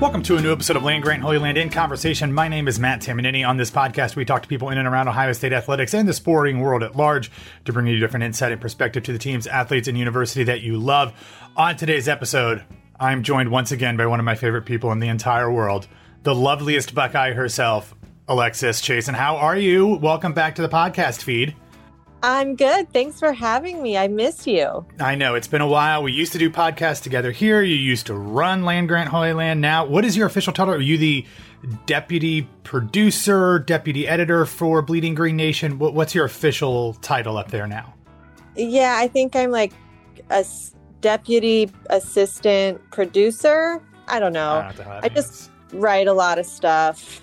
Welcome to a new episode of Land Grant Holy Land in Conversation. My name is Matt Tamanini. On this podcast, we talk to people in and around Ohio State athletics and the sporting world at large to bring you different insight and perspective to the teams, athletes, and university that you love. On today's episode, I'm joined once again by one of my favorite people in the entire world, the loveliest Buckeye herself, Alexis Chassen. How are you? Welcome back to the podcast feed. I'm good. Thanks for having me. I miss you. I know it's been a while. We used to do podcasts together here. You used to run Land Grant Holy Land. Now, what is your official title? Are you the deputy producer, deputy editor for Bleeding Green Nation? What's your official title up there now? Yeah, I think I'm like a deputy assistant producer. I don't know. I, don't know I just write a lot of stuff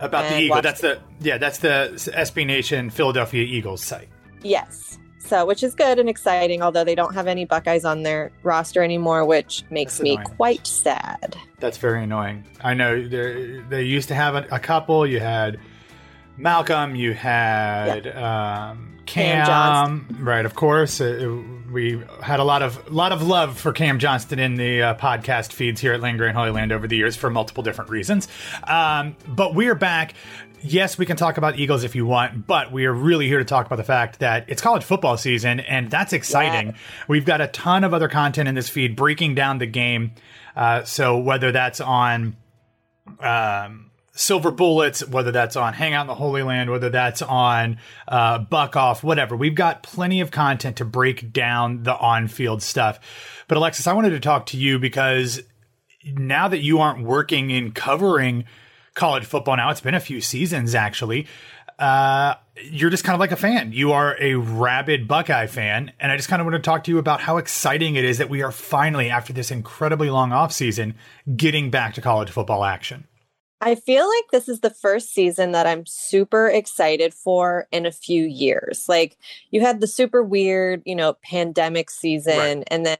about the Eagle. That's the yeah. That's the SB Nation Philadelphia Eagles site. Yes. So, which is good and exciting, although they don't have any Buckeyes on their roster anymore, which makes me quite sad. That's very annoying. I know they used to have a, a, couple. You had Malcolm, you had yeah. um, Cam, Cam right? Of course, it, it, we had a lot of lot of love for Cam Johnston in the uh, podcast feeds here at Land Grant Holy Land over the years for multiple different reasons. Um, but we're back yes, we can talk about Eagles if you want, but we are really here to talk about the fact that it's college football season, and that's exciting. Yeah. We've got a ton of other content in this feed breaking down the game. Uh, so whether that's on um, Silver Bullets, whether that's on Hangout in the Holy Land, whether that's on uh, Buck Off, whatever, we've got plenty of content to break down the on-field stuff. But Alexis, I wanted to talk to you because now that you aren't working in covering – college football now. It's been a few seasons actually. Uh, you're just kind of like a fan. You are a rabid Buckeye fan, and I just kind of want to talk to you about how exciting it is that we are finally, after this incredibly long off season, getting back to college football action. I feel like this is the first season that I'm super excited for in a few years. Like you had the super weird, you know, pandemic season right. and then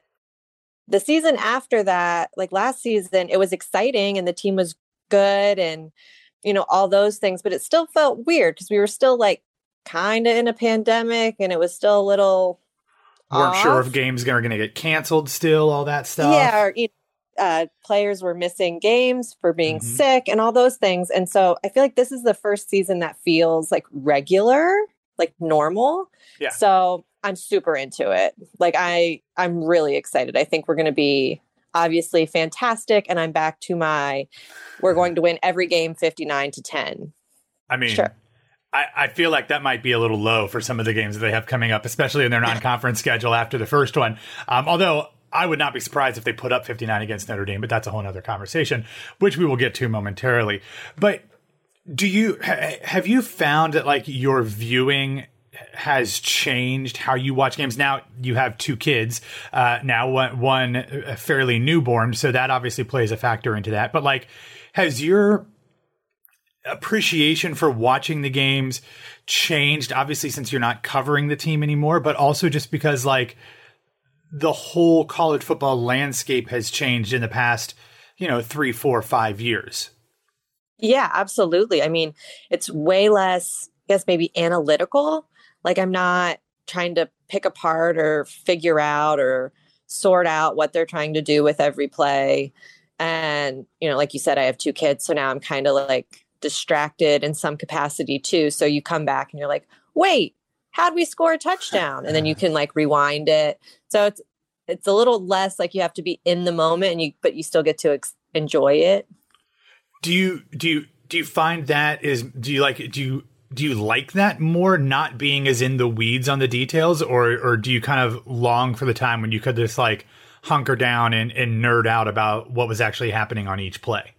the season after that, like last season, it was exciting and the team was good and you know all those things but it still felt weird because we were still like kind of in a pandemic and it was still a little weren't off. sure if games are going to get canceled still all that stuff yeah or, you know, uh, players were missing games for being mm-hmm. sick and all those things and so i feel like this is the first season that feels like regular like normal yeah so i'm super into it like i i'm really excited i think we're going to be obviously fantastic. And I'm back to my we're going to win every game 59 to 10. I mean, sure. I, I, feel like that might be a little low for some of the games that they have coming up, especially in their non-conference schedule after the first one. Um, although I would not be surprised if they put up 59 against Notre Dame, but that's a whole other conversation, which we will get to momentarily. But do you have you found that like your viewing has changed how you watch games now you have two kids uh, now one, one fairly newborn so that obviously plays a factor into that but like has your appreciation for watching the games changed obviously since you're not covering the team anymore but also just because like the whole college football landscape has changed in the past you know three four five years? Yeah absolutely. I mean it's way less i guess maybe analytical. Like i'm not trying to pick apart or figure out or sort out what they're trying to do with every play and you know like you said i have two kids so now i'm kind of like distracted in some capacity too. So you come back and you're like, wait, how'd we score a touchdown? And then you can like rewind it. So it's it's a little less like you have to be in the moment and you but you still get to ex- enjoy it. Do you do you do you find that is do you like do you do you like that more not being as in the weeds on the details or or do you kind of long for the time when you could just like hunker down and, and nerd out about what was actually happening on each play?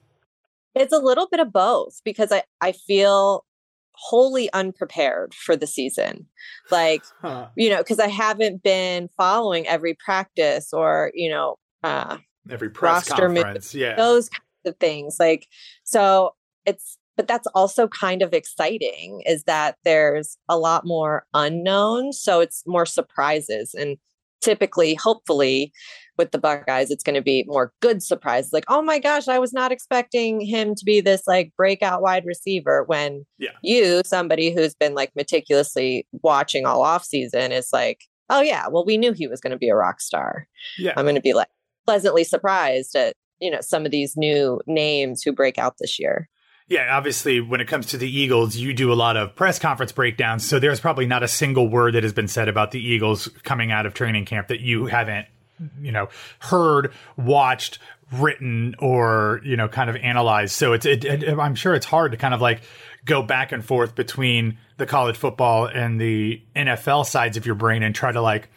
It's a little bit of both because I, I feel wholly unprepared for the season. Like, huh. you know, because I haven't been following every practice or, you know, uh, every press conference. yeah. Those kinds of things. Like, so it's, but that's also kind of exciting is that there's a lot more unknown. So it's more surprises. And typically, hopefully, with the Buckeyes, it's going to be more good surprises. Like, oh my gosh, I was not expecting him to be this like breakout wide receiver. When yeah. you, somebody who's been like meticulously watching all off season, is like, oh yeah, well we knew he was going to be a rock star. Yeah, I'm going to be like pleasantly surprised at you know some of these new names who break out this year. Yeah, obviously, when it comes to the Eagles, you do a lot of press conference breakdowns. So there's probably not a single word that has been said about the Eagles coming out of training camp that you haven't you know heard watched written or you know kind of analyzed. So it's it, it, i'm sure it's hard to kind of like go back and forth between the college football and the nfl sides of your brain and try to like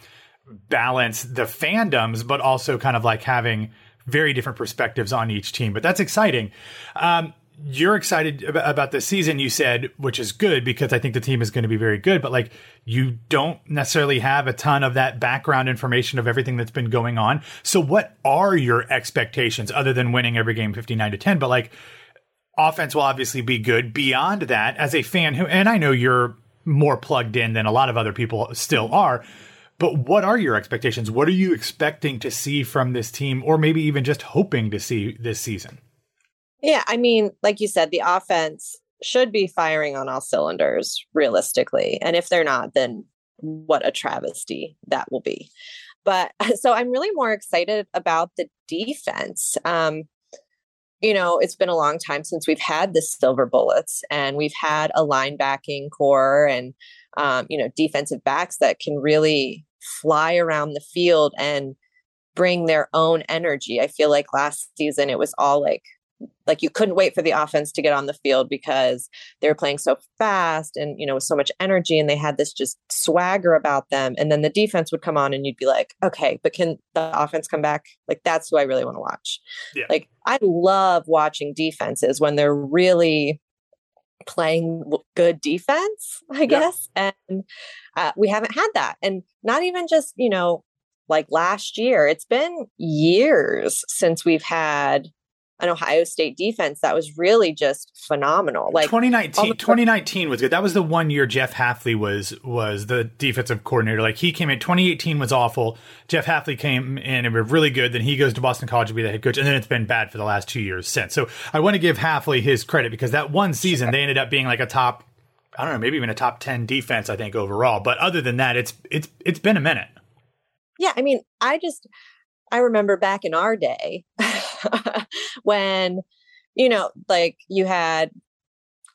balance the fandoms but also kind of like having very different perspectives on each team. But that's exciting. Um, you're excited about this season you said which is good because i think the team is going to be very good but like you don't necessarily have a ton of that background information of everything that's been going on. So what are your expectations other than winning every game 59 to 10 but like offense will obviously be good beyond that as a fan who and i know you're more plugged in than a lot of other people still are but what are your expectations? What are you expecting to see from this team or maybe even just hoping to see this season yeah, I mean, like you said, the offense should be firing on all cylinders realistically. And if they're not, then what a travesty that will be. But so I'm really more excited about the defense. Um, you know, it's been a long time since we've had the silver bullets and we've had a linebacking core and, um, you know, defensive backs that can really fly around the field and bring their own energy. I feel like last season it was all like like you couldn't wait for the offense to get on the field because they were playing so fast and you know with so much energy and they had this just swagger about them. And then the defense would come on and you'd be like okay but can the offense come back? Like that's who i really want to watch. Yeah. like i love watching defenses when they're really playing good defense i guess. Yeah. and uh, we haven't had that. And not even just you know like last year it's been years since we've had an Ohio State defense that was really just phenomenal. Like 2019, 2019 was good. That was the one year Jeff Hafley was was the defensive coordinator. Like he came in 2018 was awful. Jeff Hafley came in and was really good. Then he goes to Boston College to be the head coach, and then it's been bad for the last two years since. So I want to give Hafley his credit because that one season they ended up being like a top, I don't know, maybe even a top 10 defense. I think overall. But other than that, it's it's it's been a minute. Yeah, I mean, I just I remember back in our day when, you know, like you had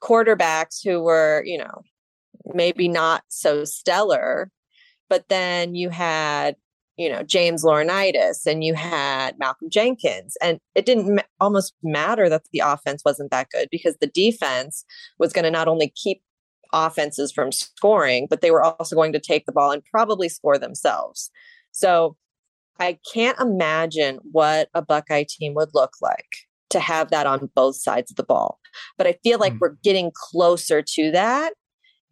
quarterbacks who were, you know, maybe not so stellar, but then you had, you know, James Laurinaitis and you had Malcolm Jenkins. And it didn't ma- almost matter that the offense wasn't that good because the defense was going to not only keep offenses from scoring, but they were also going to take the ball and probably score themselves. So I can't imagine what a Buckeye team would look like to have that on both sides of the ball. But I feel like mm. we're getting closer to that.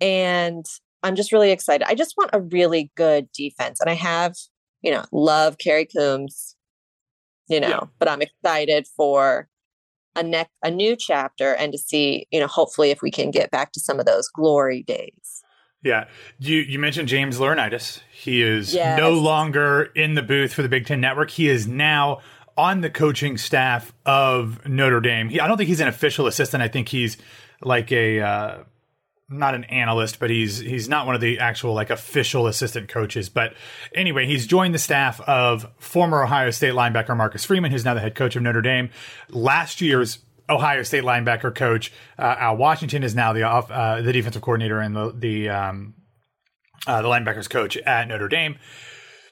And I'm just really excited. I just want a really good defense. And I have, you know, love Kerry Coombs, you know, yeah. but I'm excited for a next a new chapter and to see, you know, hopefully if we can get back to some of those glory days. Yeah. You you mentioned James Laurinaitis. He is yes. no longer in the booth for the Big Ten Network. He is now on the coaching staff of Notre Dame. He, I don't think he's an official assistant. I think he's like a uh, not an analyst, but he's he's not one of the actual like official assistant coaches. But anyway, he's joined the staff of former Ohio State linebacker Marcus Freeman, who's now the head coach of Notre Dame. Last year's Ohio State linebacker coach uh, Al Washington is now the uh, the defensive coordinator and the the um, uh, the linebackers coach at Notre Dame.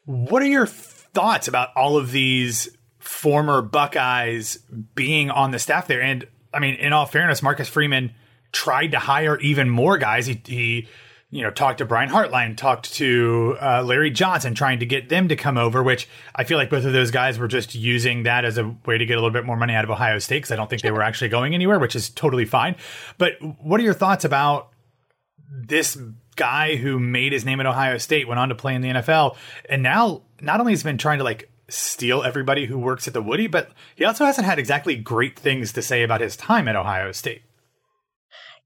What are your thoughts about all of these former Buckeyes being on the staff there? And I mean, in all fairness, Marcus Freeman tried to hire even more guys. He, he you know, talked to Brian Hartline, talked to uh, Larry Johnson, trying to get them to come over. Which I feel like both of those guys were just using that as a way to get a little bit more money out of Ohio State because I don't think they were actually going anywhere, which is totally fine. But what are your thoughts about this guy who made his name at Ohio State, went on to play in the NFL, and now not only has been trying to like steal everybody who works at the Woody, but he also hasn't had exactly great things to say about his time at Ohio State.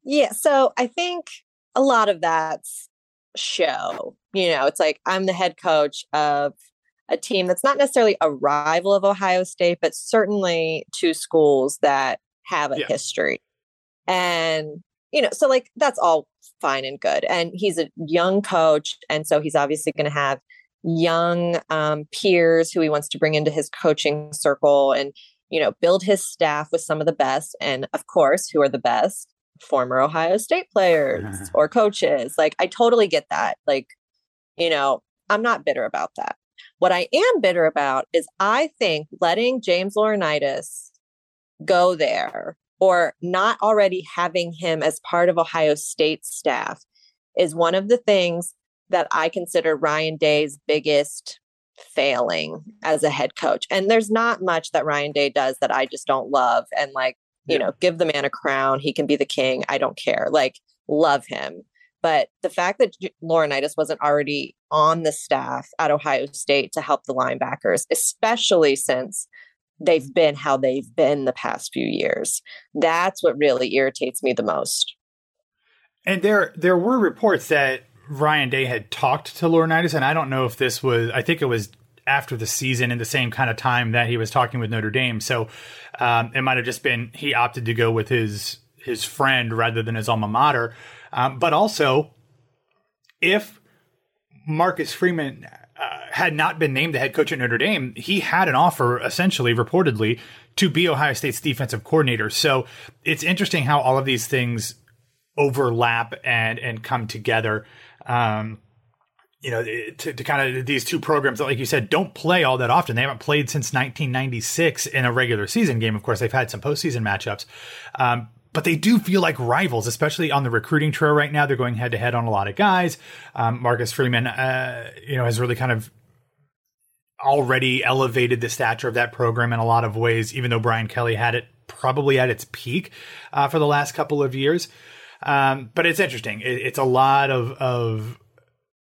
Yeah, so I think a lot of that's show. You know, it's like I'm the head coach of a team that's not necessarily a rival of Ohio State, but certainly two schools that have a yeah. history. And, you know, so like that's all fine and good. And he's a young coach. And so he's obviously going to have young um, peers who he wants to bring into his coaching circle and, you know, build his staff with some of the best. And of course, who are the best? Former Ohio State players or coaches. Like, I totally get that. Like, you know, I'm not bitter about that. What I am bitter about is I think letting James Laurinaitis go there or not already having him as part of Ohio State staff is one of the things that I consider Ryan Day's biggest failing as a head coach. And there's not much that Ryan Day does that I just don't love. And like, you know, give the man a crown. He can be the king. I don't care. Like, love him. But the fact that Laurinaitis wasn't already on the staff at Ohio State to help the linebackers, especially since they've been how they've been the past few years, that's what really irritates me the most. And there, there were reports that Ryan Day had talked to Laurinaitis, and I don't know if this was. I think it was after the season in the same kind of time that he was talking with Notre Dame. So um, it might have just been he opted to go with his his friend rather than his alma mater. Um, but also, if Marcus Freeman uh, had not been named the head coach at Notre Dame, he had an offer, essentially, reportedly, to be Ohio State's defensive coordinator. So it's interesting how all of these things overlap and and come together. Um, you know, to, to kind of these two programs that, like you said, don't play all that often. They haven't played since 1996 in a regular season game. Of course, they've had some postseason matchups, um, but they do feel like rivals, especially on the recruiting trail right now. They're going head to head on a lot of guys. Um, Marcus Freeman, uh, you know, has really kind of already elevated the stature of that program in a lot of ways, even though Brian Kelly had it probably at its peak uh, for the last couple of years. Um, but it's interesting. It, it's a lot of, of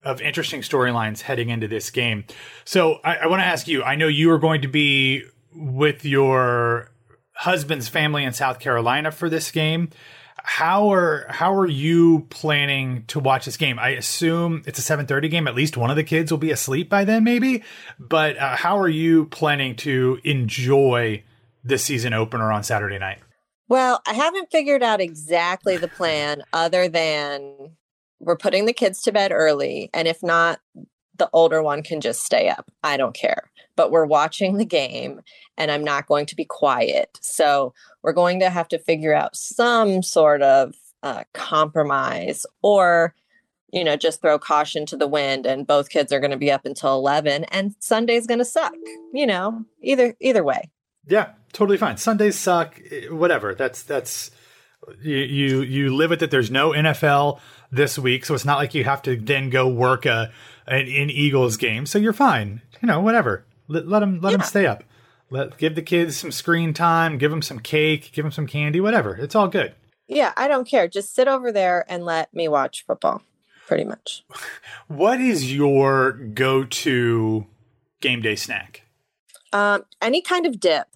of interesting storylines heading into this game. So I, I want to ask you. I know you are going to be with your husband's family in South Carolina for this game. How are how are you planning to watch this game? I assume it's a seven thirty game. At least one of the kids will be asleep by then, maybe. But uh, how are you planning to enjoy the season opener on Saturday night? Well, I haven't figured out exactly the plan, other than we're putting the kids to bed early. And if not, the older one can just stay up. I don't care. But we're watching the game and I'm not going to be quiet. So we're going to have to figure out some sort of uh, compromise or, you know, just throw caution to the wind and both kids are going to be up until 11 and Sunday's going to suck, you know, either, either way. Yeah, totally fine. Sundays suck, eh, whatever. That's, that's, you, you, you live with it. There's no NFL this week, so it's not like you have to then go work a an, an Eagles game. So you're fine. You know, whatever. Let, let them let yeah. them stay up. Let give the kids some screen time. Give them some cake. Give them some candy. Whatever. It's all good. Yeah, I don't care. Just sit over there and let me watch football. Pretty much. What is your go-to game day snack? Um, any kind of dip.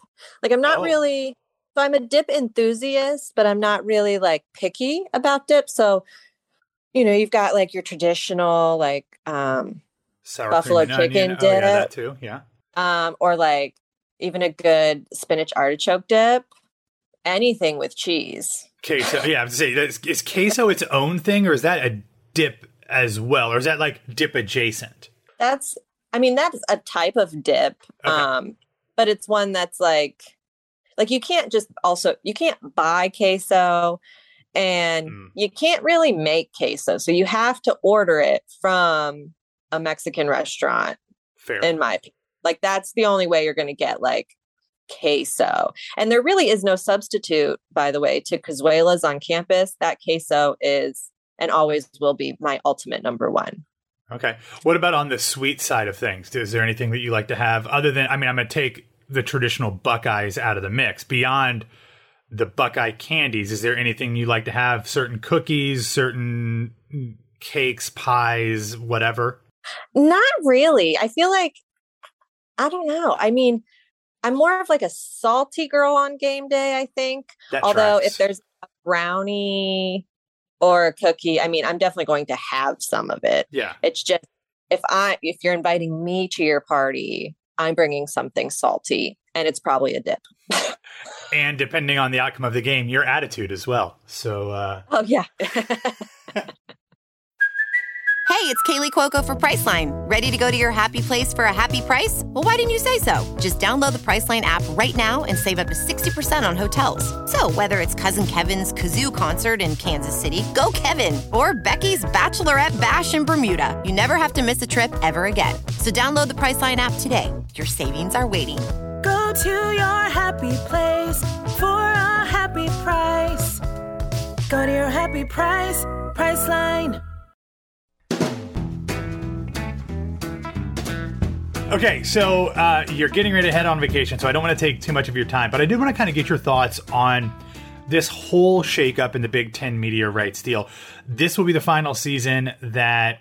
Like I'm not oh. really so I'm a dip enthusiast, but I'm not really like picky about dip. So, you know, you've got like your traditional like um Sour buffalo chicken dip. Oh, yeah, that too. Yeah. Um, or like even a good spinach artichoke dip. Anything with cheese. Queso. Yeah, I was say is, is queso its own thing, or is that a dip as well, or is that like dip adjacent? That's. I mean, that's a type of dip. Okay. Um, but it's one that's like like you can't just also you can't buy queso and mm. you can't really make queso. So you have to order it from a Mexican restaurant. Fair. In my opinion. Like that's the only way you're going to get like queso. And there really is no substitute, by the way, to Cazuelas on campus. That queso is and always will be my ultimate number one. Okay. What about on the sweet side of things? Is there anything that you like to have other than I mean I'm going to take the traditional Buckeyes out of the mix. Beyond the Buckeye candies, is there anything you like to have? Certain cookies, certain cakes, pies, whatever? Not really. I feel like I don't know. I mean, I'm more of like a salty girl on game day, I think. That Although tracks. if there's a brownie or a cookie, I mean, I'm definitely going to have some of it. Yeah. It's just if I if you're inviting me to your party, I'm bringing something salty, and it's probably a dip. and depending on the outcome of the game, your attitude as well. So, uh... oh yeah. Hey, it's Kaley Cuoco for Priceline. Ready to go to your happy place for a happy price? Well, why didn't you say so? Just download the Priceline app right now and save up to 60% on hotels. So, whether it's Cousin Kevin's Kazoo concert in Kansas City, go Kevin, or Becky's Bachelorette Bash in Bermuda, you never have to miss a trip ever again. So, download the Priceline app today. Your savings are waiting. Go to your happy place for a happy price. Go to your happy price, Priceline. Okay, so uh, you're getting ready to head on vacation, so I don't want to take too much of your time, but I did want to kind of get your thoughts on this whole shakeup in the Big Ten media rights deal. This will be the final season that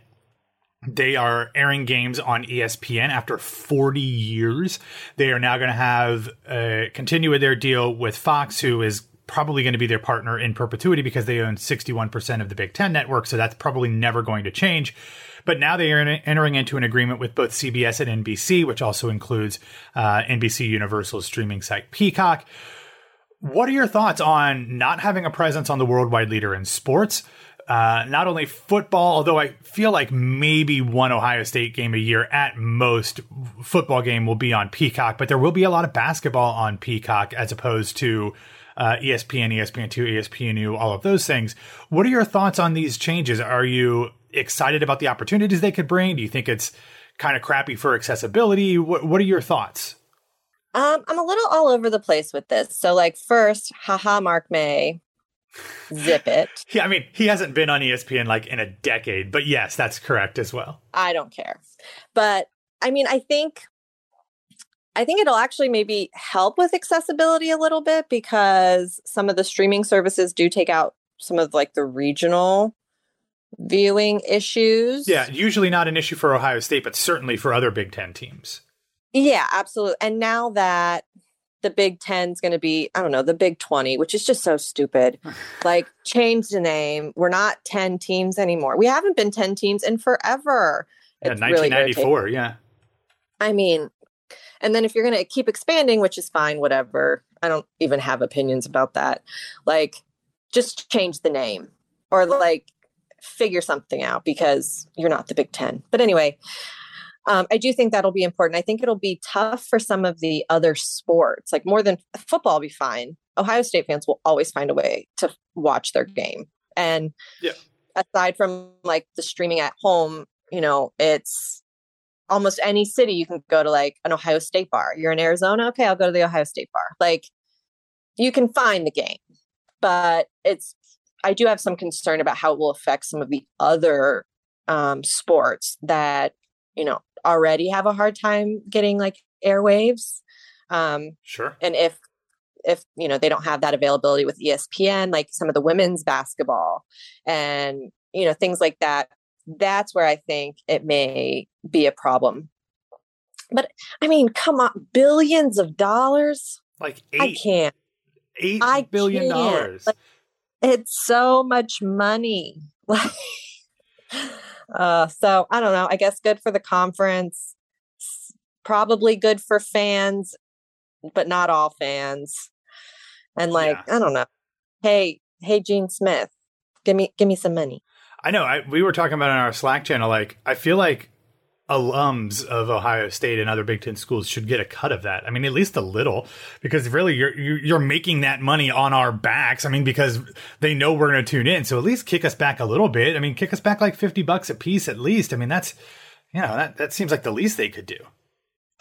they are airing games on ESPN after 40 years. They are now going to have uh, continue their deal with Fox, who is probably going to be their partner in perpetuity because they own 61% of the Big Ten network. So that's probably never going to change. But now they are entering into an agreement with both CBS and NBC, which also includes uh, NBC Universal's streaming site Peacock. What are your thoughts on not having a presence on the worldwide leader in sports? Uh, not only football, although I feel like maybe one Ohio State game a year at most, football game will be on Peacock, but there will be a lot of basketball on Peacock as opposed to uh, ESPN, ESPN2, ESPNU, all of those things. What are your thoughts on these changes? Are you excited about the opportunities they could bring? Do you think it's kind of crappy for accessibility? What, what are your thoughts? Um, I'm a little all over the place with this. So, like, first, haha, Mark May, zip it. yeah, I mean, he hasn't been on ESPN like in a decade, but yes, that's correct as well. I don't care. But I mean, I think I think it'll actually maybe help with accessibility a little bit because some of the streaming services do take out some of like the regional viewing issues. Yeah, usually not an issue for Ohio State, but certainly for other Big Ten teams. Yeah, absolutely. And now that the Big Ten is going to be, I don't know, the Big 20, which is just so stupid. like, change the name. We're not 10 teams anymore. We haven't been 10 teams in forever. Yeah, it's 1994. Really yeah. I mean, and then if you're going to keep expanding, which is fine, whatever. I don't even have opinions about that. Like, just change the name or like figure something out because you're not the Big Ten. But anyway, um, I do think that'll be important. I think it'll be tough for some of the other sports, like more than football, will be fine. Ohio State fans will always find a way to watch their game. And yeah. aside from like the streaming at home, you know, it's almost any city you can go to like an Ohio State bar. You're in Arizona, okay, I'll go to the Ohio State bar. Like you can find the game, but it's I do have some concern about how it will affect some of the other um, sports that you know already have a hard time getting like airwaves. Um, Sure. and if if you know they don't have that availability with espn like some of the women's basketball and you know things like that that's where i think it may be a problem but i mean come on billions of dollars Like i eight can't eight I billion can't. dollars. Like, it's so much money like uh so i don't know i guess good for the conference probably good for fans but not all fans and like i don't know hey hey gene smith give me give me some money I know. I, we were talking about in our Slack channel. Like, I feel like alums of Ohio State and other Big Ten schools should get a cut of that. I mean, at least a little, because really you're you're making that money on our backs. I mean, because they know we're going to tune in, so at least kick us back a little bit. I mean, kick us back like fifty bucks a piece at least. I mean, that's you know that that seems like the least they could do.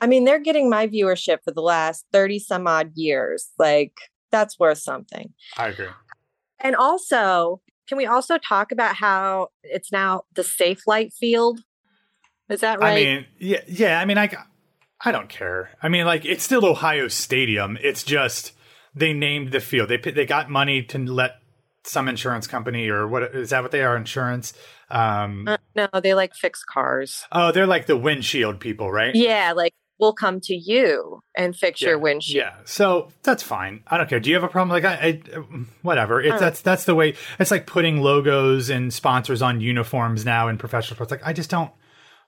i mean they're getting my viewership for the last 30 some odd years like that's worth something I agree. and also can we also talk about how it's now the Safelite Field is that right I mean, yeah, yeah. I mean, I, I don't care. I mean, like it's still Ohio Stadium. It's just they named the field. They they got money to let some insurance company or what is that? What they are? Insurance. Um, Uh, no they like fix cars oh, they're like the windshield people, right? yeah like we'll come to you and fix your windshield Yeah, so that's fine. I don't care. Do you have a problem? Like, I, I whatever. It's that's that's the way. It's like putting logos and sponsors on uniforms now in professional sports. Like, I just don't.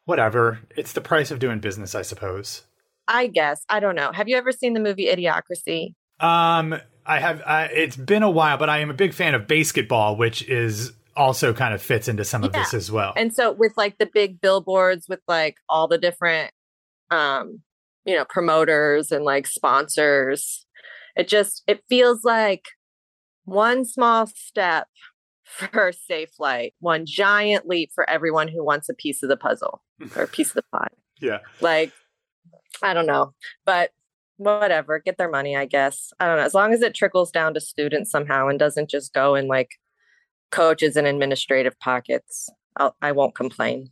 Whatever. It's the price of doing business, I suppose. i guess i don't know have you ever seen the movie idiocracy Um, I have. I, it's been a while, but I am a big fan of basketball, which is also kind of fits into some of this as well. and so with like the big billboards with like all the different um you know promoters and like sponsors it just it feels like one small step for Safelite one giant leap for everyone who wants a piece of the puzzle or a piece of the pie yeah. like i don't know but whatever get their money i guess i don't know as long as it trickles down to students somehow and doesn't just go in like coaches and administrative pockets I'll, i won't complain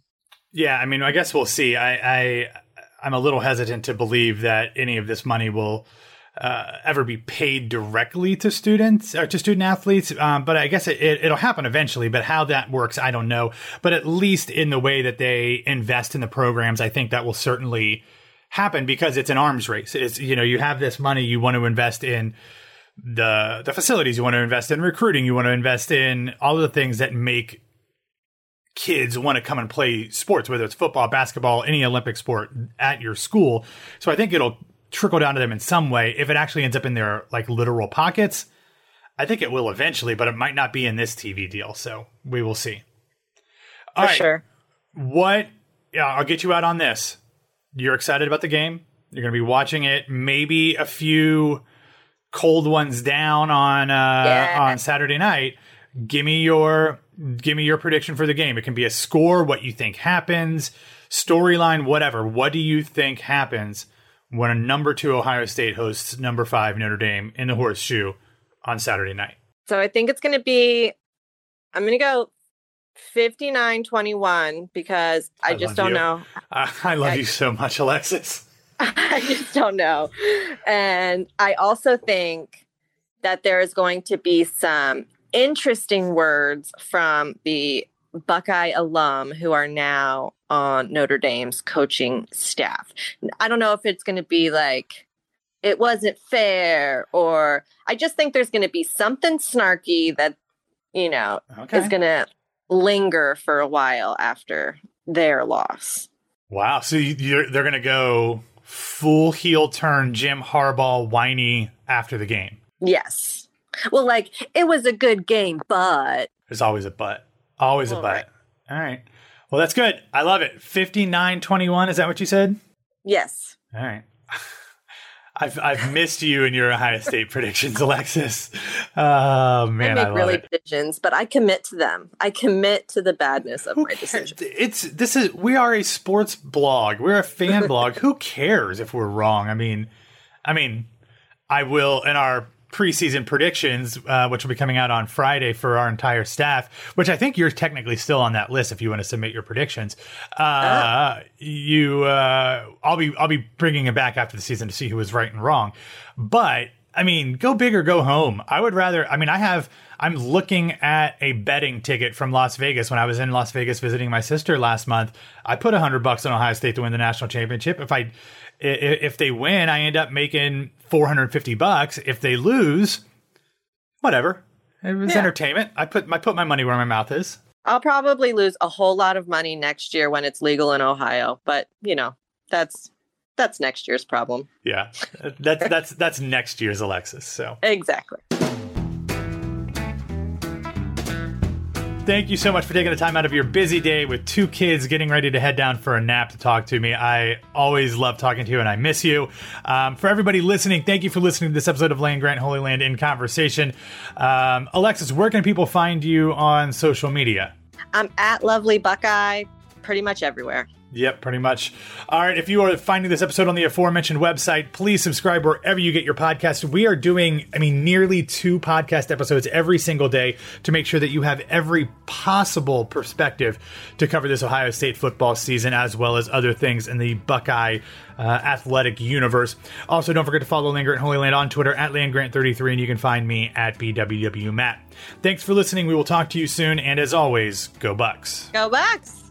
Yeah, I mean, I guess we'll see. I, I I'm a little hesitant to believe that any of this money will uh, ever be paid directly to students or to student athletes. Um, but I guess it, it, it'll happen eventually. But how that works, I don't know. But at least in the way that they invest in the programs, I think that will certainly happen because it's an arms race. It's you know you have this money you want to invest in the the facilities you want to invest in recruiting you want to invest in all of the things that make kids want to come and play sports, whether it's football, basketball, any Olympic sport at your school. So I think it'll trickle down to them in some way. If it actually ends up in their like literal pockets, I think it will eventually, but it might not be in this TV deal. So we will see. All for right, sure What? Yeah, I'll get you out on this. You're excited about the game. You're going to be watching it. Maybe a few cold ones down on uh, Yeah. on Saturday night. Give me your give me your prediction for the game. It can be a score, what you think happens, storyline, whatever. What do you think happens when a number two Ohio State hosts number five Notre Dame in the horseshoe on Saturday night? so i think it's going to be i'm going to go 59-21 because i, I just don't you. know Uh, I love I- you so much, Alexis. I just don't know. And I also think that there is going to be some interesting words from the Buckeye alum who are now on Notre Dame's coaching staff. I don't know if it's going to be like, it wasn't fair, or I just think there's going to be something snarky that, you know, Okay. is going to linger for a while after their loss. Wow. So they're going to go full heel turn Jim Harbaugh whiny after the game. Yes. Well, like it was a good game, but There's always a but. Always a All but. right. All right. Well, that's good. I love it. 59 21. Is that what you said? yes. All right. I've, I've missed you and your Ohio State predictions, Alexis. Oh, man. I I, make love really it. but I commit to them. I commit to the badness of my decisions. It's this is we are a sports blog. We're a fan blog. Who cares if we're wrong? I mean, I mean, I will in our preseason predictions, uh, which will be coming out on Friday for our entire staff. Which I think you're technically still on that list if you want to submit your predictions. Uh, You, uh, I'll be I'll be bringing it back after the season to see who was right and wrong. But I mean, go big or go home. I would rather. I mean, I have. I'm looking at a betting ticket from Las Vegas when I was in Las Vegas visiting my sister last month. I put a hundred bucks on Ohio State to win the national championship. If i- if they win, I end up making 450 bucks. If they lose, whatever. It was Yeah. entertainment. I put I put my money where my mouth is. I'll probably lose a whole lot of money next year when it's legal in Ohio, but you know, that's that's next year's problem. Yeah, that's that's that's next year's Alexis. So Exactly. Thank you so much for taking the time out of your busy day with two kids getting ready to head down for a nap to talk to me. I always love talking to you and I miss you. Um, for everybody listening, thank you for listening to this episode of Land Grant Holy Land in Conversation. Um, Alexis, where can people find you on social media? I'm at Lovely Buckeye pretty much everywhere. Yep, pretty much. All right, if you are finding this episode on the aforementioned website, please subscribe wherever you get your podcast. We are doing, I mean, nearly two podcast episodes every single day to make sure that you have every possible perspective to cover this Ohio State football season, as well as other things in the Buckeye uh, athletic universe. Also, don't forget to follow Land Grant Holy Land on Twitter at LandGrant33, and you can find me at BWWMatt. Thanks for listening. We will talk to you soon, and as always, go Bucks. Go Bucks!